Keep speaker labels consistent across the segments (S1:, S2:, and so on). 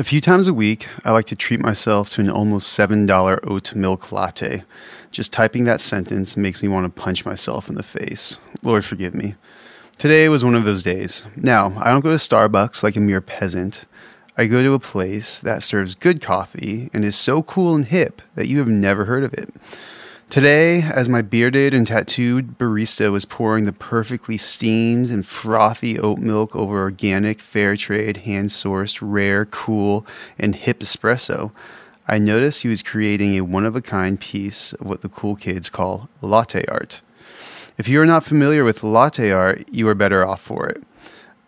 S1: A few times a week, I like to treat myself to an almost $7 oat milk latte. Just typing that sentence makes me want to punch myself in the face. Lord forgive me. Today was one of those days. Now, I don't go to Starbucks like a mere peasant. I go to a place that serves good coffee and is so cool and hip that you have never heard of it. Today, as my bearded and tattooed barista was pouring the perfectly steamed and frothy oat milk over organic, fair trade, hand sourced, rare, cool, and hip espresso, I noticed he was creating a one of a kind piece of what the cool kids call latte art. If you are not familiar with latte art, you are better off for it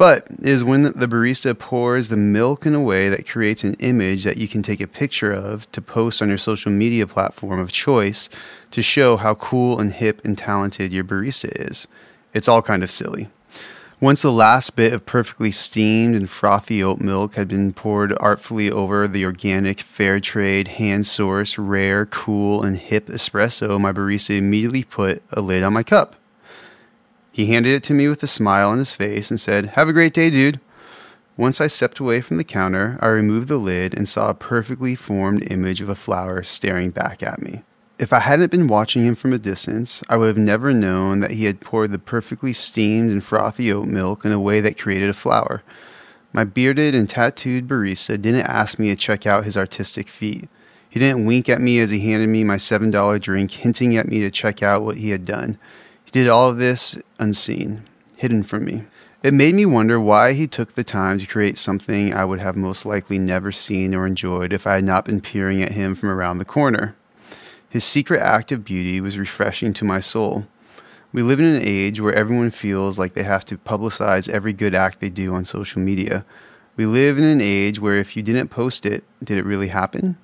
S1: but is when the barista pours the milk in a way that creates an image that you can take a picture of to post on your social media platform of choice to show how cool and hip and talented your barista is. It's all kind of silly. Once the last bit of perfectly steamed and frothy oat milk had been poured artfully over the organic, fair trade, hand sourced, rare, cool, and hip espresso, my barista immediately put a lid on my cup. He handed it to me with a smile on his face and said, Have a great day, dude. Once I stepped away from the counter, I removed the lid and saw a perfectly formed image of a flower staring back at me. If I hadn't been watching him from a distance, I would have never known that he had poured the perfectly steamed and frothy oat milk in a way that created a flower. My bearded and tattooed barista didn't ask me to check out his artistic feat. He didn't wink at me as he handed me my $7 drink, hinting at me to check out what he had done. He did all of this unseen, hidden from me. It made me wonder why he took the time to create something I would have most likely never seen or enjoyed if I had not been peering at him from around the corner. His secret act of beauty was refreshing to my soul. We live in an age where everyone feels like they have to publicize every good act they do on social media. We live in an age where if you didn't post it, did it really happen?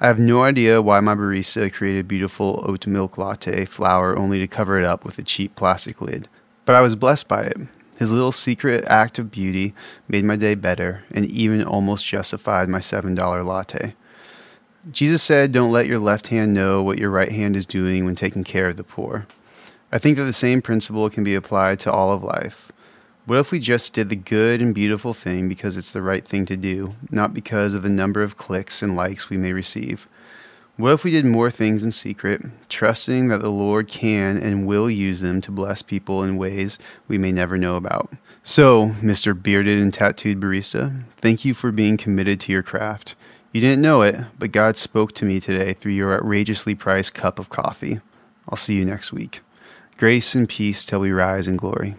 S1: I have no idea why my barista created a beautiful oat milk latte flower only to cover it up with a cheap plastic lid. But I was blessed by it. His little secret act of beauty made my day better and even almost justified my $7 latte. Jesus said, Don't let your left hand know what your right hand is doing when taking care of the poor. I think that the same principle can be applied to all of life. What if we just did the good and beautiful thing because it's the right thing to do, not because of the number of clicks and likes we may receive? What if we did more things in secret, trusting that the Lord can and will use them to bless people in ways we may never know about? So, Mr. Bearded and Tattooed Barista, thank you for being committed to your craft. You didn't know it, but God spoke to me today through your outrageously priced cup of coffee. I'll see you next week. Grace and peace till we rise in glory.